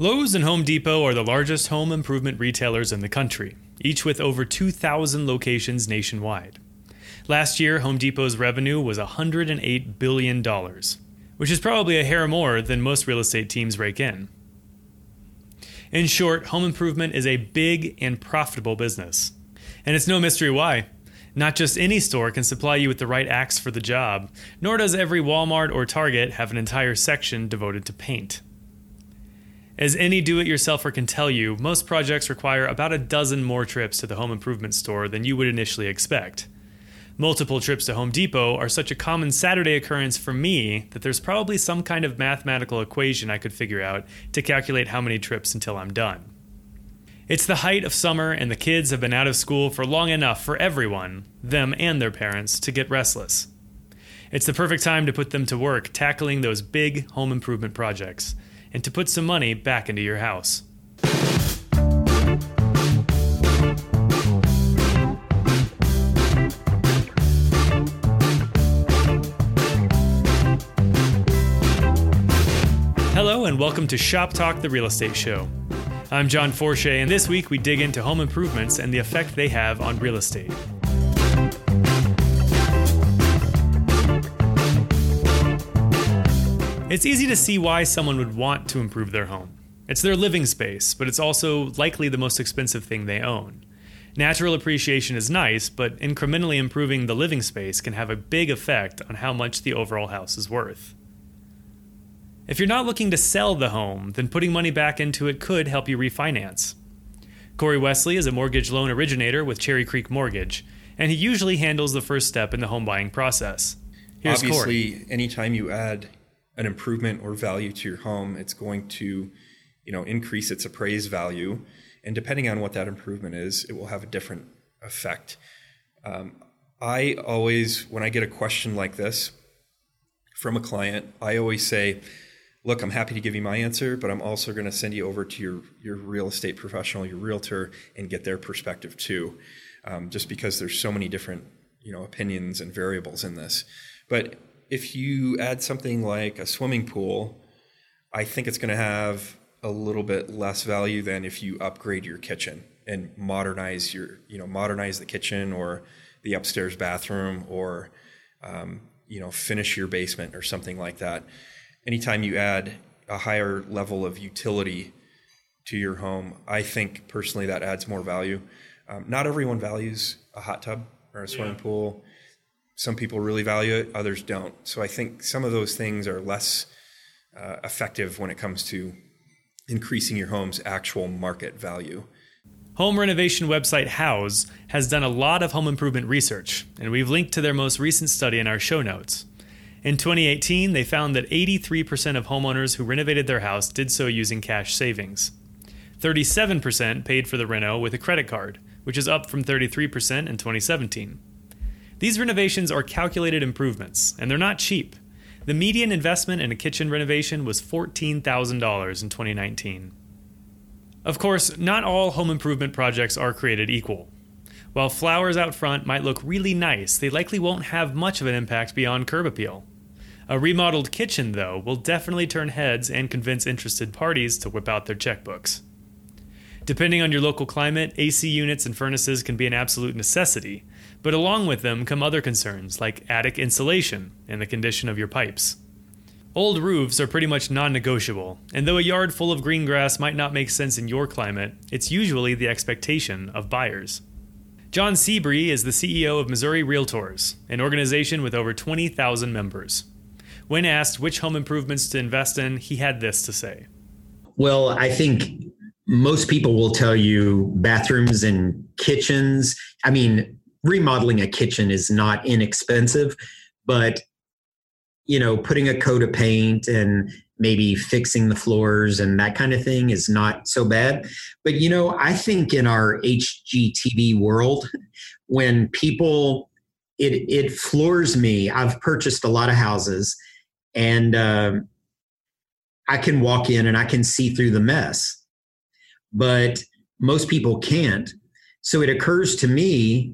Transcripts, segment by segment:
Lowe's and Home Depot are the largest home improvement retailers in the country, each with over 2,000 locations nationwide. Last year, Home Depot's revenue was $108 billion, which is probably a hair more than most real estate teams rake in. In short, home improvement is a big and profitable business. And it's no mystery why. Not just any store can supply you with the right axe for the job, nor does every Walmart or Target have an entire section devoted to paint. As any do it yourselfer can tell you, most projects require about a dozen more trips to the home improvement store than you would initially expect. Multiple trips to Home Depot are such a common Saturday occurrence for me that there's probably some kind of mathematical equation I could figure out to calculate how many trips until I'm done. It's the height of summer, and the kids have been out of school for long enough for everyone, them and their parents, to get restless. It's the perfect time to put them to work tackling those big home improvement projects and to put some money back into your house. Hello, and welcome to Shop Talk, the real estate show. I'm John Forche, and this week we dig into home improvements and the effect they have on real estate. It's easy to see why someone would want to improve their home. It's their living space, but it's also likely the most expensive thing they own. Natural appreciation is nice, but incrementally improving the living space can have a big effect on how much the overall house is worth. If you're not looking to sell the home, then putting money back into it could help you refinance. Corey Wesley is a mortgage loan originator with Cherry Creek Mortgage, and he usually handles the first step in the home buying process. Here's Obviously, Corey. anytime you add an improvement or value to your home, it's going to, you know, increase its appraised value. And depending on what that improvement is, it will have a different effect. Um, I always, when I get a question like this from a client, I always say, look, I'm happy to give you my answer, but I'm also going to send you over to your, your real estate professional, your realtor, and get their perspective too. Um, just because there's so many different, you know, opinions and variables in this. But if you add something like a swimming pool, I think it's going to have a little bit less value than if you upgrade your kitchen and modernize your, you know, modernize the kitchen or the upstairs bathroom or, um, you know, finish your basement or something like that. Anytime you add a higher level of utility to your home, I think personally that adds more value. Um, not everyone values a hot tub or a swimming yeah. pool some people really value it, others don't. So I think some of those things are less uh, effective when it comes to increasing your home's actual market value. Home renovation website Houzz has done a lot of home improvement research, and we've linked to their most recent study in our show notes. In 2018, they found that 83% of homeowners who renovated their house did so using cash savings. 37% paid for the reno with a credit card, which is up from 33% in 2017. These renovations are calculated improvements, and they're not cheap. The median investment in a kitchen renovation was $14,000 in 2019. Of course, not all home improvement projects are created equal. While flowers out front might look really nice, they likely won't have much of an impact beyond curb appeal. A remodeled kitchen, though, will definitely turn heads and convince interested parties to whip out their checkbooks. Depending on your local climate, AC units and furnaces can be an absolute necessity, but along with them come other concerns like attic insulation and the condition of your pipes. Old roofs are pretty much non negotiable, and though a yard full of green grass might not make sense in your climate, it's usually the expectation of buyers. John Sebree is the CEO of Missouri Realtors, an organization with over 20,000 members. When asked which home improvements to invest in, he had this to say. Well, I think most people will tell you bathrooms and kitchens. I mean, remodeling a kitchen is not inexpensive, but you know, putting a coat of paint and maybe fixing the floors and that kind of thing is not so bad. But you know, I think in our HGTV world, when people it it floors me. I've purchased a lot of houses, and um, I can walk in and I can see through the mess, but most people can't. So it occurs to me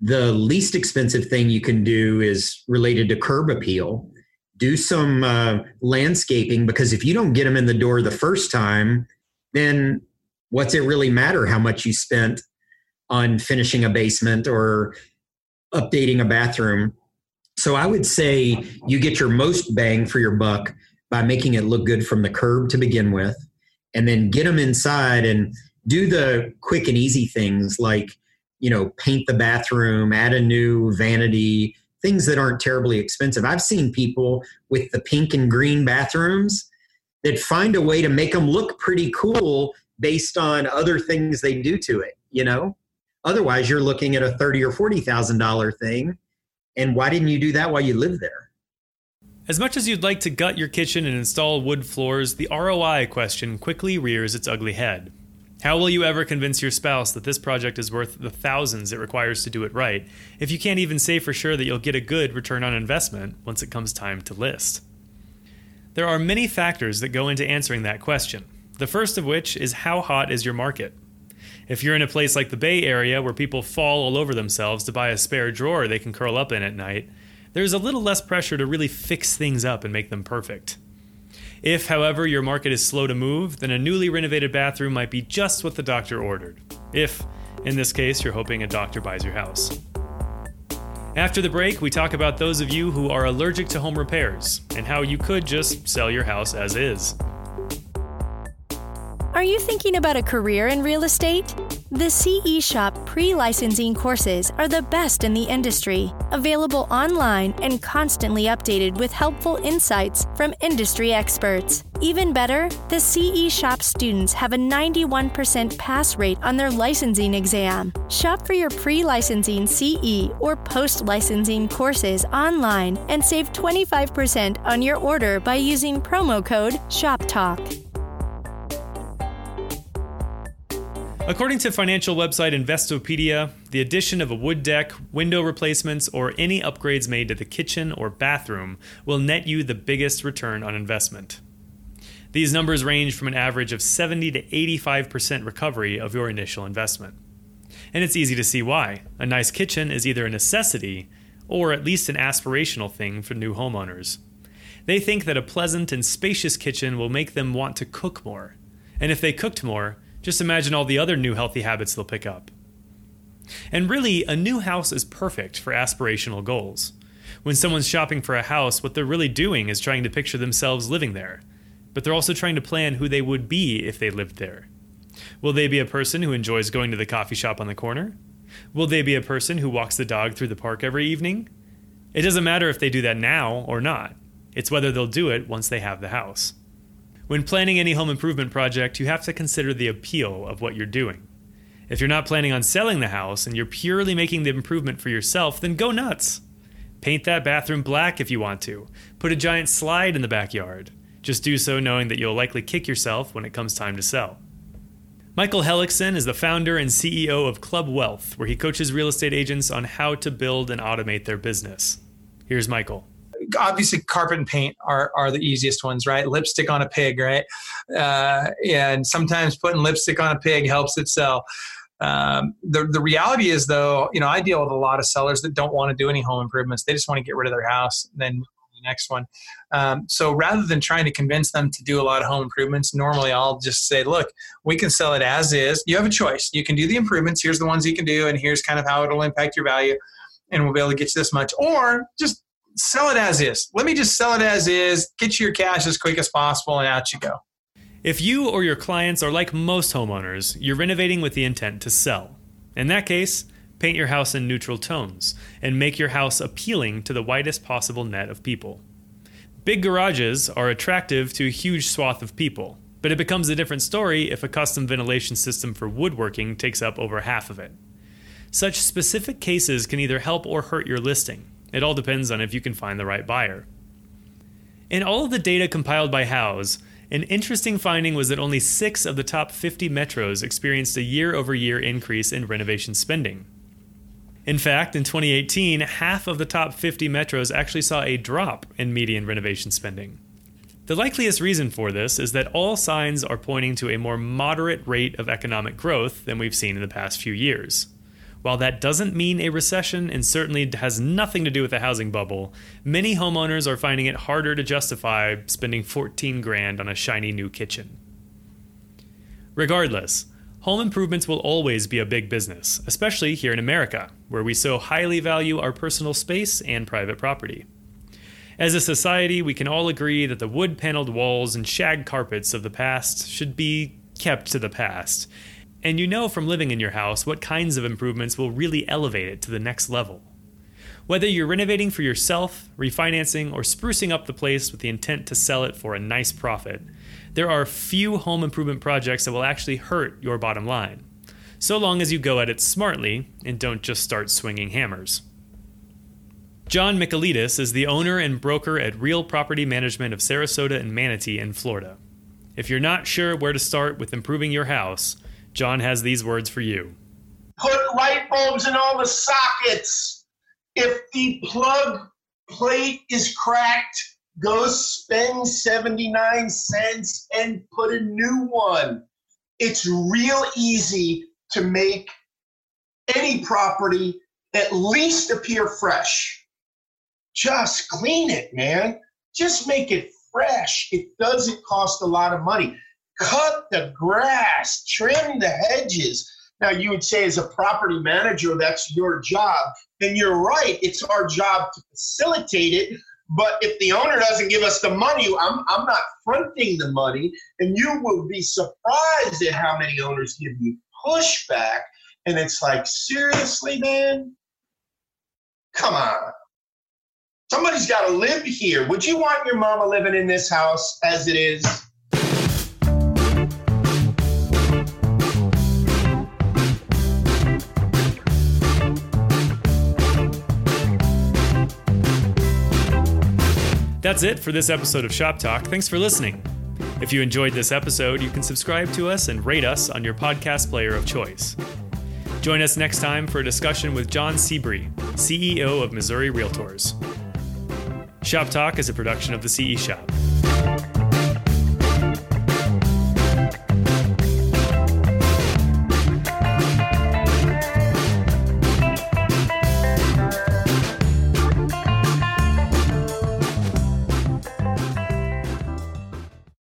the least expensive thing you can do is related to curb appeal do some uh, landscaping because if you don't get them in the door the first time, then what's it really matter how much you spent on finishing a basement or updating a bathroom? So I would say you get your most bang for your buck by making it look good from the curb to begin with, and then get them inside and do the quick and easy things like you know paint the bathroom, add a new vanity, things that aren't terribly expensive. I've seen people with the pink and green bathrooms that find a way to make them look pretty cool based on other things they do to it, you know? Otherwise, you're looking at a thirty or forty thousand dollar thing, and why didn't you do that while you lived there? As much as you'd like to gut your kitchen and install wood floors, the ROI question quickly rears its ugly head. How will you ever convince your spouse that this project is worth the thousands it requires to do it right if you can't even say for sure that you'll get a good return on investment once it comes time to list? There are many factors that go into answering that question, the first of which is how hot is your market? If you're in a place like the Bay Area where people fall all over themselves to buy a spare drawer they can curl up in at night, there's a little less pressure to really fix things up and make them perfect. If, however, your market is slow to move, then a newly renovated bathroom might be just what the doctor ordered. If, in this case, you're hoping a doctor buys your house. After the break, we talk about those of you who are allergic to home repairs and how you could just sell your house as is. Are you thinking about a career in real estate? The CE Shop pre licensing courses are the best in the industry, available online and constantly updated with helpful insights from industry experts. Even better, the CE Shop students have a 91% pass rate on their licensing exam. Shop for your pre licensing CE or post licensing courses online and save 25% on your order by using promo code SHOPTALK. According to financial website Investopedia, the addition of a wood deck, window replacements, or any upgrades made to the kitchen or bathroom will net you the biggest return on investment. These numbers range from an average of 70 to 85% recovery of your initial investment. And it's easy to see why. A nice kitchen is either a necessity or at least an aspirational thing for new homeowners. They think that a pleasant and spacious kitchen will make them want to cook more. And if they cooked more, just imagine all the other new healthy habits they'll pick up. And really, a new house is perfect for aspirational goals. When someone's shopping for a house, what they're really doing is trying to picture themselves living there. But they're also trying to plan who they would be if they lived there. Will they be a person who enjoys going to the coffee shop on the corner? Will they be a person who walks the dog through the park every evening? It doesn't matter if they do that now or not. It's whether they'll do it once they have the house. When planning any home improvement project, you have to consider the appeal of what you're doing. If you're not planning on selling the house and you're purely making the improvement for yourself, then go nuts. Paint that bathroom black if you want to. Put a giant slide in the backyard. Just do so knowing that you'll likely kick yourself when it comes time to sell. Michael Hellickson is the founder and CEO of Club Wealth, where he coaches real estate agents on how to build and automate their business. Here's Michael obviously carpet and paint are, are the easiest ones, right? Lipstick on a pig, right? Uh, and sometimes putting lipstick on a pig helps it sell. Um, the, the reality is though, you know, I deal with a lot of sellers that don't want to do any home improvements. They just want to get rid of their house and then the next one. Um, so rather than trying to convince them to do a lot of home improvements, normally I'll just say, look, we can sell it as is. You have a choice. You can do the improvements. Here's the ones you can do, and here's kind of how it'll impact your value. And we'll be able to get you this much. Or just sell it as is. Let me just sell it as is, get you your cash as quick as possible, and out you go. If you or your clients are like most homeowners, you're renovating with the intent to sell. In that case, paint your house in neutral tones and make your house appealing to the widest possible net of people. Big garages are attractive to a huge swath of people, but it becomes a different story if a custom ventilation system for woodworking takes up over half of it. Such specific cases can either help or hurt your listing. It all depends on if you can find the right buyer. In all of the data compiled by Houzz, an interesting finding was that only six of the top 50 metros experienced a year over year increase in renovation spending. In fact, in 2018, half of the top 50 metros actually saw a drop in median renovation spending. The likeliest reason for this is that all signs are pointing to a more moderate rate of economic growth than we've seen in the past few years. While that doesn't mean a recession and certainly has nothing to do with the housing bubble, many homeowners are finding it harder to justify spending 14 grand on a shiny new kitchen. Regardless, home improvements will always be a big business, especially here in America, where we so highly value our personal space and private property. As a society, we can all agree that the wood paneled walls and shag carpets of the past should be kept to the past. And you know from living in your house what kinds of improvements will really elevate it to the next level. Whether you're renovating for yourself, refinancing, or sprucing up the place with the intent to sell it for a nice profit, there are few home improvement projects that will actually hurt your bottom line, so long as you go at it smartly and don't just start swinging hammers. John Michaelides is the owner and broker at Real Property Management of Sarasota and Manatee in Florida. If you're not sure where to start with improving your house, John has these words for you. Put light bulbs in all the sockets. If the plug plate is cracked, go spend 79 cents and put a new one. It's real easy to make any property at least appear fresh. Just clean it, man. Just make it fresh. It doesn't cost a lot of money. Cut the grass, trim the hedges. Now, you would say, as a property manager, that's your job. And you're right, it's our job to facilitate it, but if the owner doesn't give us the money, I'm, I'm not fronting the money. And you will be surprised at how many owners give you pushback. And it's like, seriously, man? Come on. Somebody's got to live here. Would you want your mama living in this house as it is? That's it for this episode of Shop Talk. Thanks for listening. If you enjoyed this episode, you can subscribe to us and rate us on your podcast player of choice. Join us next time for a discussion with John Sebree, CEO of Missouri Realtors. Shop Talk is a production of the CE Shop.